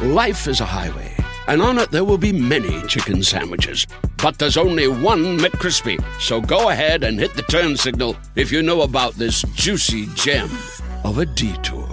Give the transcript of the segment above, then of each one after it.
Life is a highway, and on it there will be many chicken sandwiches. But there's only one McCrispy. So go ahead and hit the turn signal if you know about this juicy gem of a detour.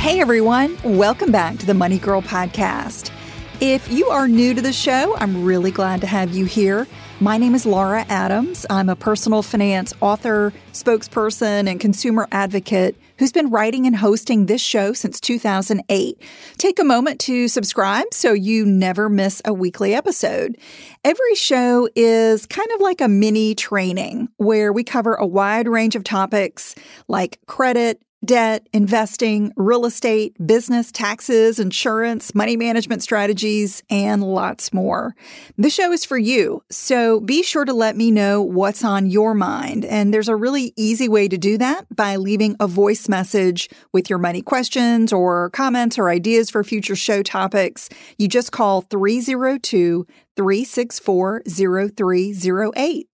Hey everyone, welcome back to the Money Girl Podcast. If you are new to the show, I'm really glad to have you here. My name is Laura Adams. I'm a personal finance author, spokesperson, and consumer advocate who's been writing and hosting this show since 2008. Take a moment to subscribe so you never miss a weekly episode. Every show is kind of like a mini training where we cover a wide range of topics like credit, debt, investing, real estate, business, taxes, insurance, money management strategies, and lots more. The show is for you, so be sure to let me know what's on your mind. And there's a really easy way to do that by leaving a voice message with your money questions or comments or ideas for future show topics. You just call 302 364 0308.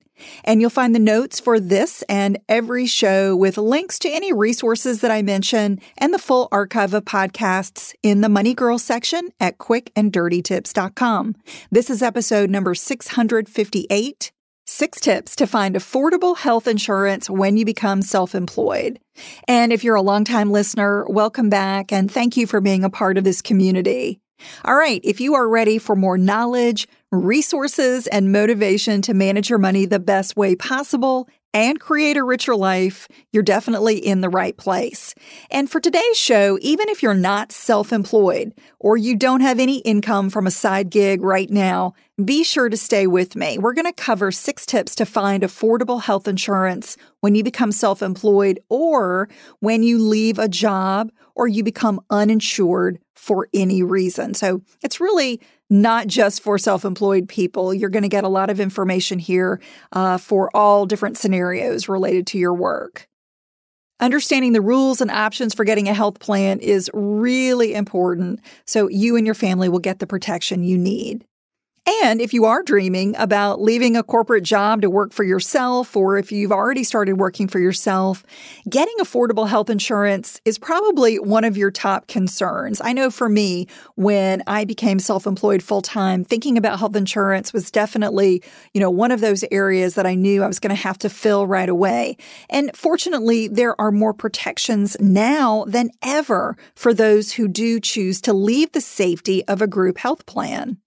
And you'll find the notes for this and every show with links to any resources that I mention and the full archive of podcasts in the Money Girl section at quickanddirtytips.com. This is episode number 658. Six tips to find affordable health insurance when you become self employed. And if you're a longtime listener, welcome back and thank you for being a part of this community. All right, if you are ready for more knowledge, resources, and motivation to manage your money the best way possible and create a richer life, you're definitely in the right place. And for today's show, even if you're not self employed or you don't have any income from a side gig right now, be sure to stay with me. We're going to cover six tips to find affordable health insurance when you become self employed or when you leave a job or you become uninsured for any reason. So it's really not just for self employed people. You're going to get a lot of information here uh, for all different scenarios related to your work. Understanding the rules and options for getting a health plan is really important so you and your family will get the protection you need. And if you are dreaming about leaving a corporate job to work for yourself, or if you've already started working for yourself, getting affordable health insurance is probably one of your top concerns. I know for me, when I became self-employed full-time, thinking about health insurance was definitely, you know, one of those areas that I knew I was going to have to fill right away. And fortunately, there are more protections now than ever for those who do choose to leave the safety of a group health plan.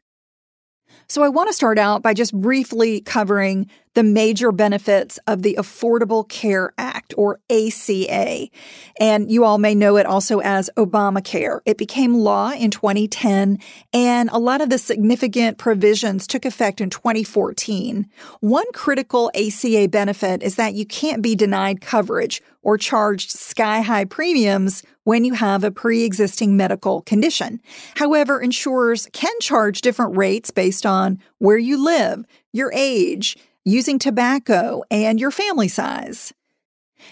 So I want to start out by just briefly covering the major benefits of the Affordable Care Act or ACA. And you all may know it also as Obamacare. It became law in 2010 and a lot of the significant provisions took effect in 2014. One critical ACA benefit is that you can't be denied coverage or charged sky high premiums when you have a pre existing medical condition. However, insurers can charge different rates based on where you live, your age, using tobacco, and your family size.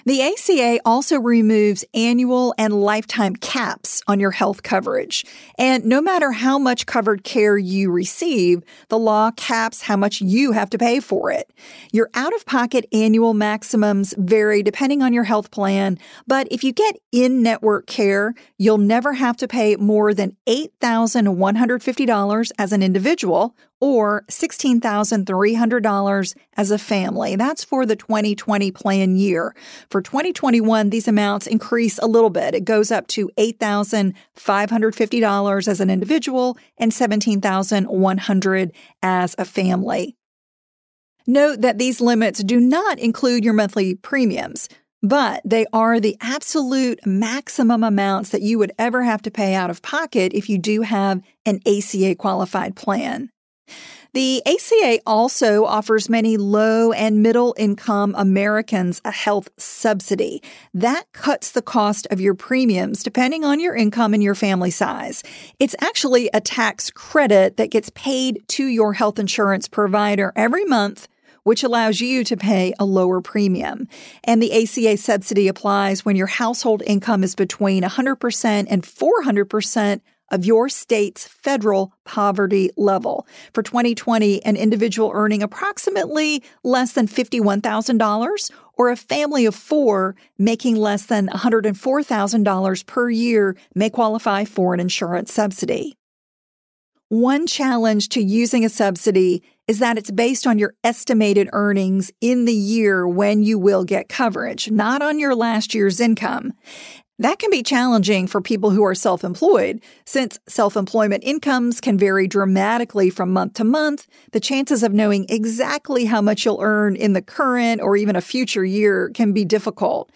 The ACA also removes annual and lifetime caps on your health coverage. And no matter how much covered care you receive, the law caps how much you have to pay for it. Your out of pocket annual maximums vary depending on your health plan, but if you get in network care, you'll never have to pay more than $8,150 as an individual or $16,300 as a family. That's for the 2020 plan year. For 2021, these amounts increase a little bit. It goes up to $8,550 as an individual and $17,100 as a family. Note that these limits do not include your monthly premiums, but they are the absolute maximum amounts that you would ever have to pay out of pocket if you do have an ACA qualified plan. The ACA also offers many low and middle income Americans a health subsidy. That cuts the cost of your premiums depending on your income and your family size. It's actually a tax credit that gets paid to your health insurance provider every month which allows you to pay a lower premium. And the ACA subsidy applies when your household income is between 100% and 400% of your state's federal poverty level. For 2020, an individual earning approximately less than $51,000 or a family of four making less than $104,000 per year may qualify for an insurance subsidy. One challenge to using a subsidy is that it's based on your estimated earnings in the year when you will get coverage, not on your last year's income. That can be challenging for people who are self employed. Since self employment incomes can vary dramatically from month to month, the chances of knowing exactly how much you'll earn in the current or even a future year can be difficult.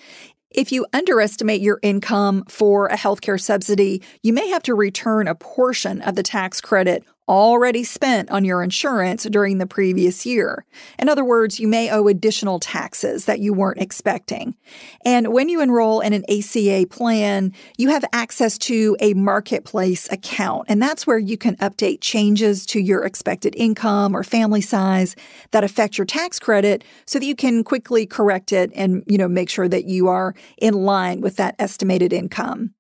If you underestimate your income for a healthcare subsidy, you may have to return a portion of the tax credit already spent on your insurance during the previous year. In other words, you may owe additional taxes that you weren't expecting. And when you enroll in an ACA plan, you have access to a marketplace account, and that's where you can update changes to your expected income or family size that affect your tax credit so that you can quickly correct it and, you know, make sure that you are in line with that estimated income.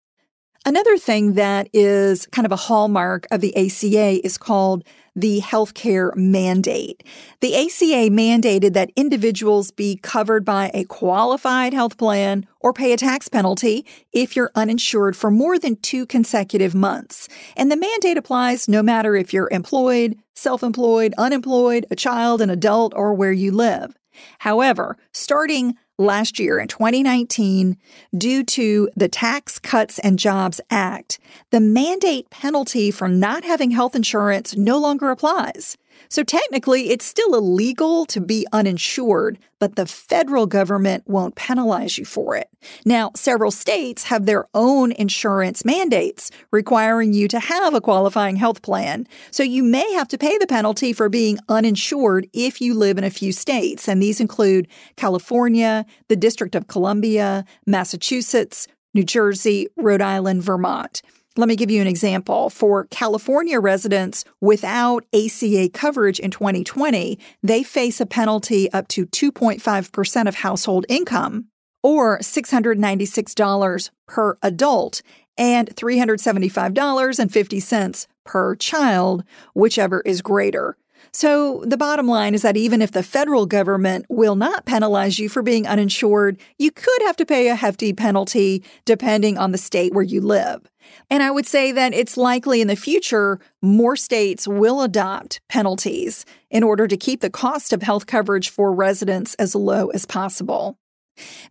Another thing that is kind of a hallmark of the ACA is called the healthcare mandate. The ACA mandated that individuals be covered by a qualified health plan or pay a tax penalty if you're uninsured for more than two consecutive months. And the mandate applies no matter if you're employed, self employed, unemployed, a child, an adult, or where you live. However, starting last year in 2019, due to the Tax Cuts and Jobs Act, the mandate penalty for not having health insurance no longer applies. So technically, it's still illegal to be uninsured, but the federal government won't penalize you for it. Now, several states have their own insurance mandates requiring you to have a qualifying health plan. So you may have to pay the penalty for being uninsured if you live in a few states. And these include California, the District of Columbia, Massachusetts, New Jersey, Rhode Island, Vermont. Let me give you an example. For California residents without ACA coverage in 2020, they face a penalty up to 2.5% of household income or $696 per adult and $375.50 per child, whichever is greater. So the bottom line is that even if the federal government will not penalize you for being uninsured, you could have to pay a hefty penalty depending on the state where you live. And I would say that it's likely in the future more states will adopt penalties in order to keep the cost of health coverage for residents as low as possible.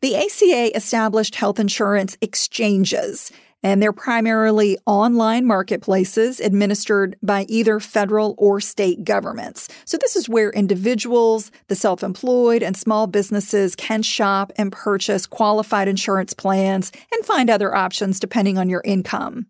The ACA established health insurance exchanges and they're primarily online marketplaces administered by either federal or state governments. So this is where individuals, the self-employed, and small businesses can shop and purchase qualified insurance plans and find other options depending on your income.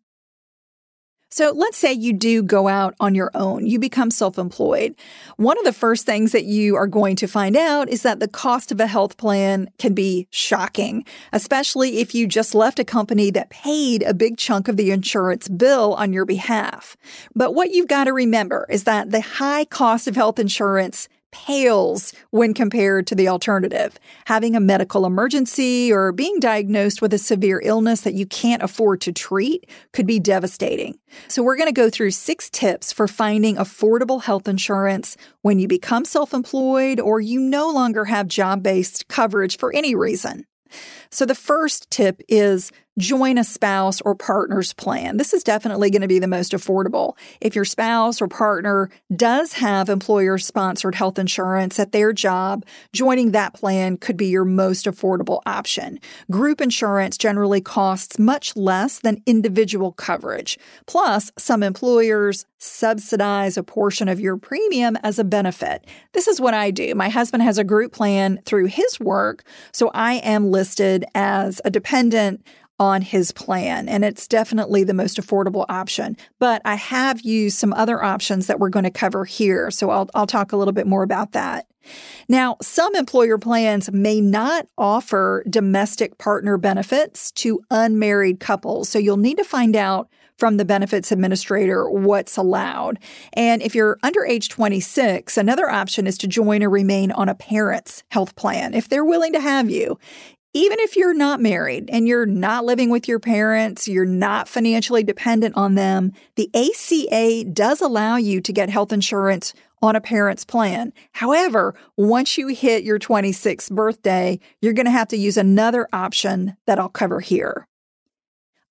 So let's say you do go out on your own, you become self employed. One of the first things that you are going to find out is that the cost of a health plan can be shocking, especially if you just left a company that paid a big chunk of the insurance bill on your behalf. But what you've got to remember is that the high cost of health insurance pales when compared to the alternative. Having a medical emergency or being diagnosed with a severe illness that you can't afford to treat could be devastating. So, we're going to go through six tips for finding affordable health insurance when you become self employed or you no longer have job based coverage for any reason. So, the first tip is join a spouse or partner's plan. This is definitely going to be the most affordable. If your spouse or partner does have employer sponsored health insurance at their job, joining that plan could be your most affordable option. Group insurance generally costs much less than individual coverage. Plus, some employers subsidize a portion of your premium as a benefit. This is what I do. My husband has a group plan through his work, so I am listed as a dependent on his plan, and it's definitely the most affordable option. But I have used some other options that we're going to cover here, so I'll, I'll talk a little bit more about that. Now, some employer plans may not offer domestic partner benefits to unmarried couples, so you'll need to find out from the benefits administrator what's allowed. And if you're under age 26, another option is to join or remain on a parent's health plan if they're willing to have you. Even if you're not married and you're not living with your parents, you're not financially dependent on them, the ACA does allow you to get health insurance on a parent's plan. However, once you hit your 26th birthday, you're going to have to use another option that I'll cover here.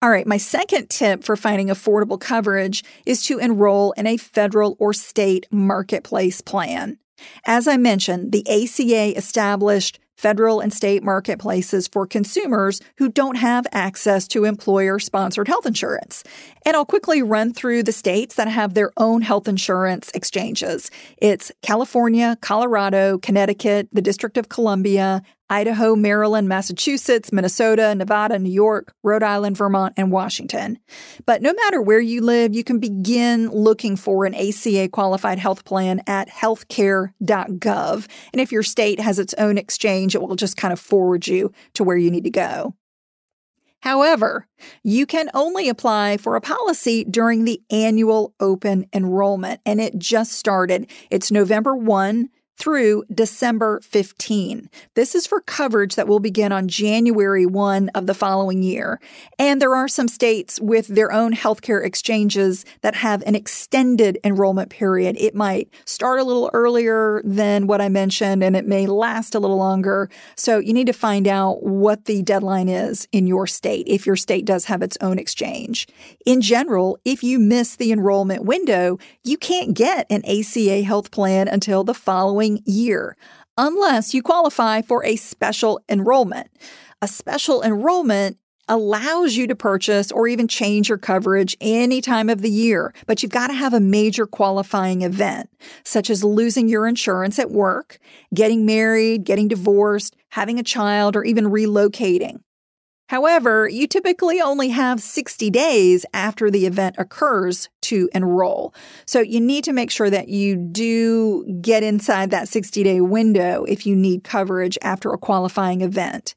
All right, my second tip for finding affordable coverage is to enroll in a federal or state marketplace plan. As I mentioned, the ACA established federal and state marketplaces for consumers who don't have access to employer sponsored health insurance. And I'll quickly run through the states that have their own health insurance exchanges. It's California, Colorado, Connecticut, the District of Columbia, Idaho, Maryland, Massachusetts, Minnesota, Nevada, New York, Rhode Island, Vermont, and Washington. But no matter where you live, you can begin looking for an ACA qualified health plan at healthcare.gov. And if your state has its own exchange, it will just kind of forward you to where you need to go. However, you can only apply for a policy during the annual open enrollment, and it just started. It's November 1 through December 15. This is for coverage that will begin on January 1 of the following year. And there are some states with their own healthcare exchanges that have an extended enrollment period. It might start a little earlier than what I mentioned and it may last a little longer. So you need to find out what the deadline is in your state if your state does have its own exchange. In general, if you miss the enrollment window, you can't get an ACA health plan until the following following year, unless you qualify for a special enrollment. A special enrollment allows you to purchase or even change your coverage any time of the year, but you've got to have a major qualifying event, such as losing your insurance at work, getting married, getting divorced, having a child, or even relocating. However, you typically only have 60 days after the event occurs to enroll. So you need to make sure that you do get inside that 60 day window if you need coverage after a qualifying event.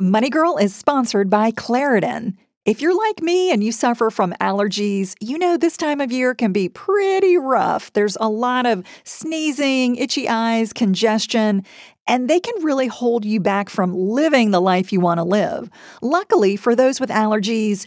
Money Girl is sponsored by Claritin. If you're like me and you suffer from allergies, you know this time of year can be pretty rough. There's a lot of sneezing, itchy eyes, congestion, and they can really hold you back from living the life you want to live. Luckily, for those with allergies,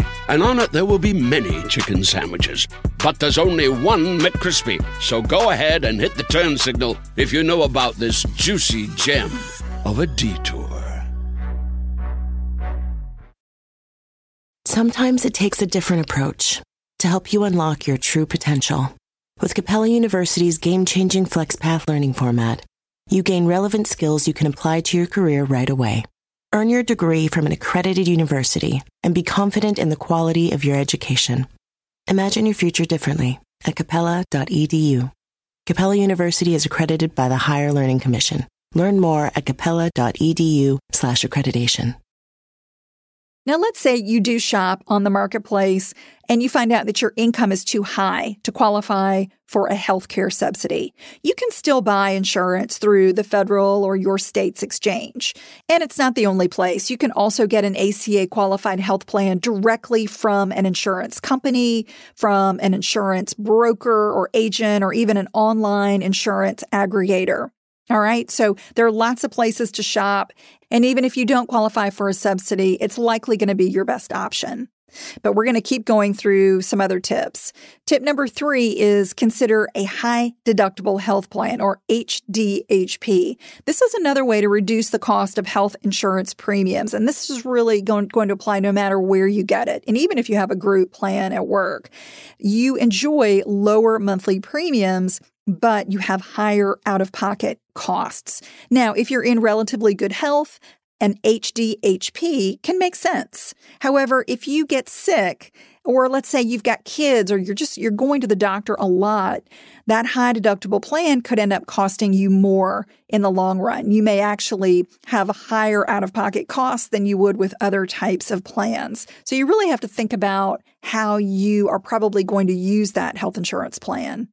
and on it there will be many chicken sandwiches. But there's only one McCrispy. So go ahead and hit the turn signal if you know about this juicy gem of a detour. Sometimes it takes a different approach to help you unlock your true potential. With Capella University's game changing FlexPath learning format, you gain relevant skills you can apply to your career right away. Earn your degree from an accredited university and be confident in the quality of your education. Imagine your future differently at capella.edu. Capella University is accredited by the Higher Learning Commission. Learn more at capella.edu slash accreditation. Now, let's say you do shop on the marketplace and you find out that your income is too high to qualify for a healthcare subsidy. You can still buy insurance through the federal or your state's exchange. And it's not the only place. You can also get an ACA qualified health plan directly from an insurance company, from an insurance broker or agent, or even an online insurance aggregator. All right. So there are lots of places to shop. And even if you don't qualify for a subsidy, it's likely going to be your best option. But we're going to keep going through some other tips. Tip number three is consider a high deductible health plan or HDHP. This is another way to reduce the cost of health insurance premiums. And this is really going, going to apply no matter where you get it. And even if you have a group plan at work, you enjoy lower monthly premiums but you have higher out of pocket costs. Now, if you're in relatively good health, an HDHP can make sense. However, if you get sick, or let's say you've got kids or you're just you're going to the doctor a lot, that high deductible plan could end up costing you more in the long run. You may actually have a higher out of pocket cost than you would with other types of plans. So you really have to think about how you are probably going to use that health insurance plan.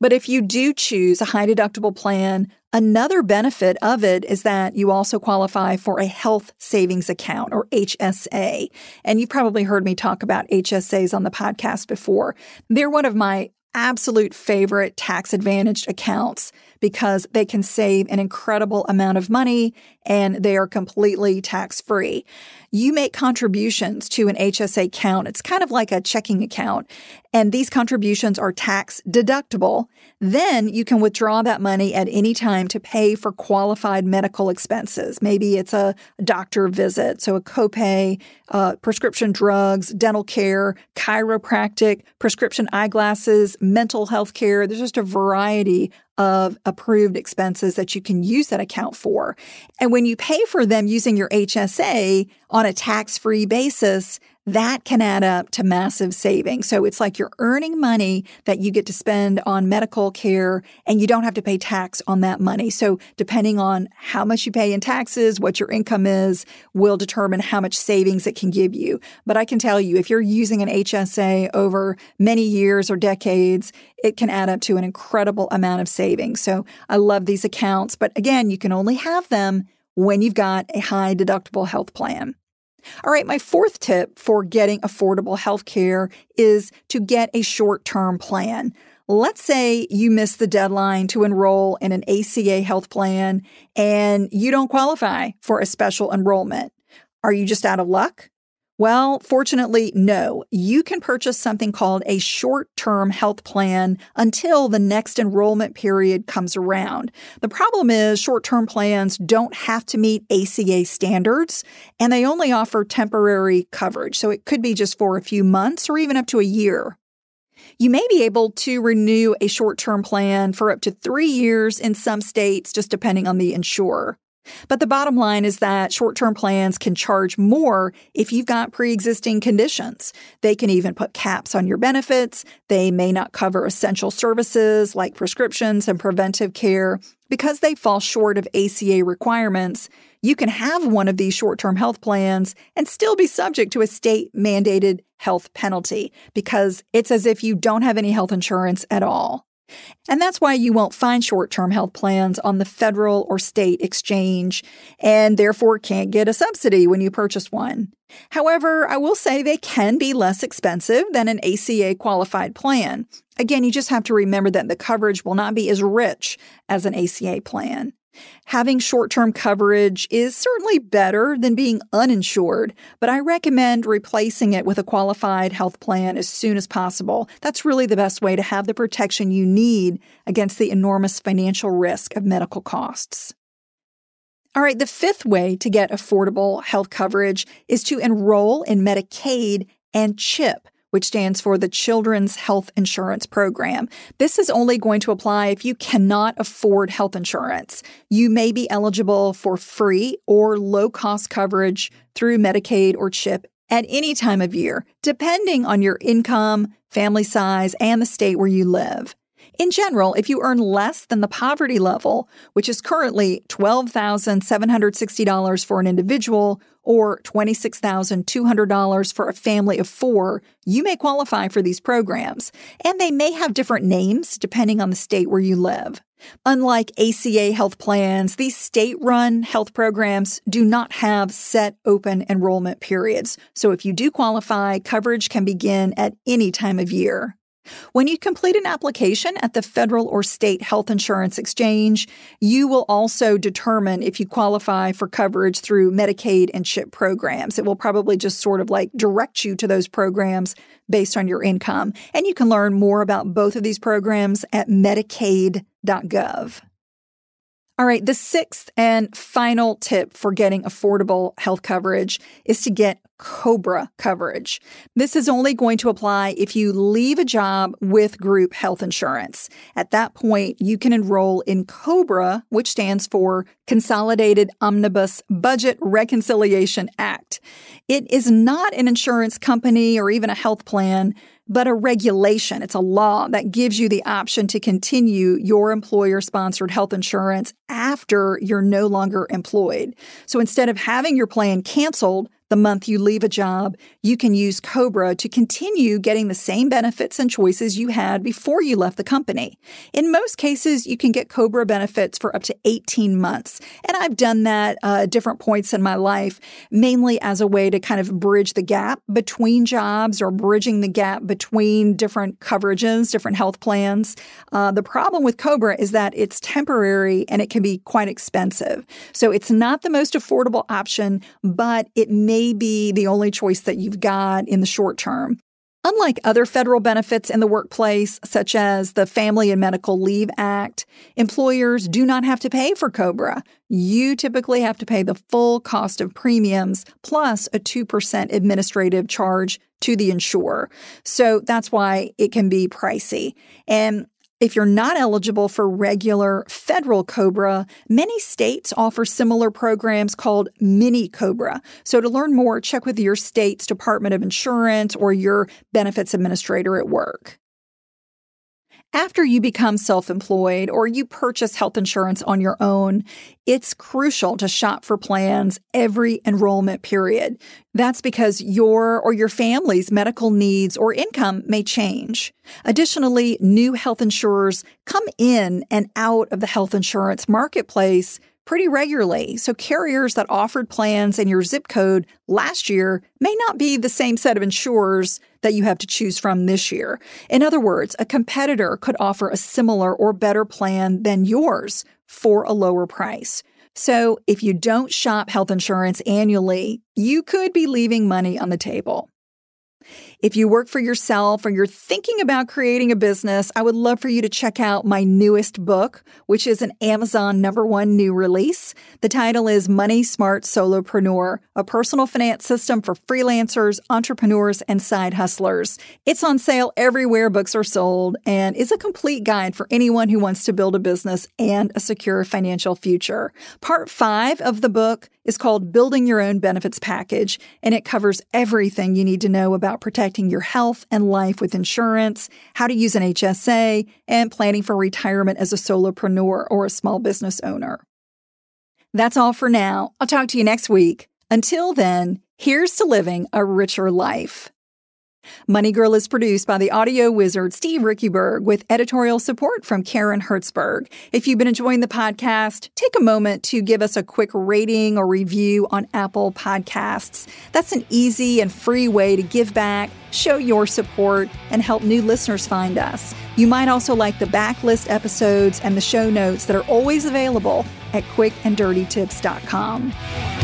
But if you do choose a high deductible plan, another benefit of it is that you also qualify for a health savings account or HSA. And you've probably heard me talk about HSAs on the podcast before. They're one of my absolute favorite tax advantaged accounts because they can save an incredible amount of money and they are completely tax free. You make contributions to an HSA account. It's kind of like a checking account and these contributions are tax deductible. Then you can withdraw that money at any time to pay for qualified medical expenses. Maybe it's a doctor visit, so a copay, uh, prescription drugs, dental care, chiropractic, prescription eyeglasses, mental health care. There's just a variety of approved expenses that you can use that account for. And when you pay for them using your HSA on a tax free basis, that can add up to massive savings. So it's like you're earning money that you get to spend on medical care and you don't have to pay tax on that money. So depending on how much you pay in taxes, what your income is, will determine how much savings it can give you. But I can tell you, if you're using an HSA over many years or decades, it can add up to an incredible amount of savings. So I love these accounts. But again, you can only have them when you've got a high deductible health plan. All right, my fourth tip for getting affordable health care is to get a short term plan. Let's say you miss the deadline to enroll in an ACA health plan and you don't qualify for a special enrollment. Are you just out of luck? Well, fortunately, no. You can purchase something called a short term health plan until the next enrollment period comes around. The problem is short term plans don't have to meet ACA standards and they only offer temporary coverage. So it could be just for a few months or even up to a year. You may be able to renew a short term plan for up to three years in some states, just depending on the insurer. But the bottom line is that short term plans can charge more if you've got pre existing conditions. They can even put caps on your benefits. They may not cover essential services like prescriptions and preventive care. Because they fall short of ACA requirements, you can have one of these short term health plans and still be subject to a state mandated health penalty because it's as if you don't have any health insurance at all. And that's why you won't find short term health plans on the federal or state exchange and therefore can't get a subsidy when you purchase one. However, I will say they can be less expensive than an ACA qualified plan. Again, you just have to remember that the coverage will not be as rich as an ACA plan. Having short term coverage is certainly better than being uninsured, but I recommend replacing it with a qualified health plan as soon as possible. That's really the best way to have the protection you need against the enormous financial risk of medical costs. All right, the fifth way to get affordable health coverage is to enroll in Medicaid and CHIP, which stands for the Children's Health Insurance Program. This is only going to apply if you cannot afford health insurance. You may be eligible for free or low cost coverage through Medicaid or CHIP at any time of year, depending on your income, family size, and the state where you live. In general, if you earn less than the poverty level, which is currently $12,760 for an individual or $26,200 for a family of four, you may qualify for these programs. And they may have different names depending on the state where you live. Unlike ACA health plans, these state run health programs do not have set open enrollment periods. So if you do qualify, coverage can begin at any time of year. When you complete an application at the federal or state health insurance exchange, you will also determine if you qualify for coverage through Medicaid and CHIP programs. It will probably just sort of like direct you to those programs based on your income. And you can learn more about both of these programs at medicaid.gov. All right, the sixth and final tip for getting affordable health coverage is to get COBRA coverage. This is only going to apply if you leave a job with group health insurance. At that point, you can enroll in COBRA, which stands for Consolidated Omnibus Budget Reconciliation Act. It is not an insurance company or even a health plan but a regulation. It's a law that gives you the option to continue your employer sponsored health insurance after you're no longer employed. So instead of having your plan canceled, the month you leave a job, you can use Cobra to continue getting the same benefits and choices you had before you left the company. In most cases, you can get Cobra benefits for up to 18 months. And I've done that uh, at different points in my life, mainly as a way to kind of bridge the gap between jobs or bridging the gap between different coverages, different health plans. Uh, the problem with Cobra is that it's temporary and it can be quite expensive. So it's not the most affordable option, but it may may be the only choice that you've got in the short term. Unlike other federal benefits in the workplace, such as the Family and Medical Leave Act, employers do not have to pay for COBRA. You typically have to pay the full cost of premiums plus a 2% administrative charge to the insurer. So that's why it can be pricey. And if you're not eligible for regular federal COBRA, many states offer similar programs called Mini COBRA. So to learn more, check with your state's Department of Insurance or your benefits administrator at work. After you become self employed or you purchase health insurance on your own, it's crucial to shop for plans every enrollment period. That's because your or your family's medical needs or income may change. Additionally, new health insurers come in and out of the health insurance marketplace pretty regularly. So carriers that offered plans in your zip code last year may not be the same set of insurers that you have to choose from this year. In other words, a competitor could offer a similar or better plan than yours for a lower price. So if you don't shop health insurance annually, you could be leaving money on the table. If you work for yourself or you're thinking about creating a business, I would love for you to check out my newest book, which is an Amazon number one new release. The title is Money Smart Solopreneur, a personal finance system for freelancers, entrepreneurs, and side hustlers. It's on sale everywhere books are sold and is a complete guide for anyone who wants to build a business and a secure financial future. Part five of the book is called Building Your Own Benefits Package, and it covers everything you need to know about protecting your health and life with insurance, how to use an HSA, and planning for retirement as a solopreneur or a small business owner. That's all for now. I'll talk to you next week. Until then, here's to living a richer life. Money Girl is produced by the audio wizard Steve Riekeberg with editorial support from Karen Hertzberg. If you've been enjoying the podcast, take a moment to give us a quick rating or review on Apple Podcasts. That's an easy and free way to give back, show your support, and help new listeners find us. You might also like the backlist episodes and the show notes that are always available at quickanddirtytips.com.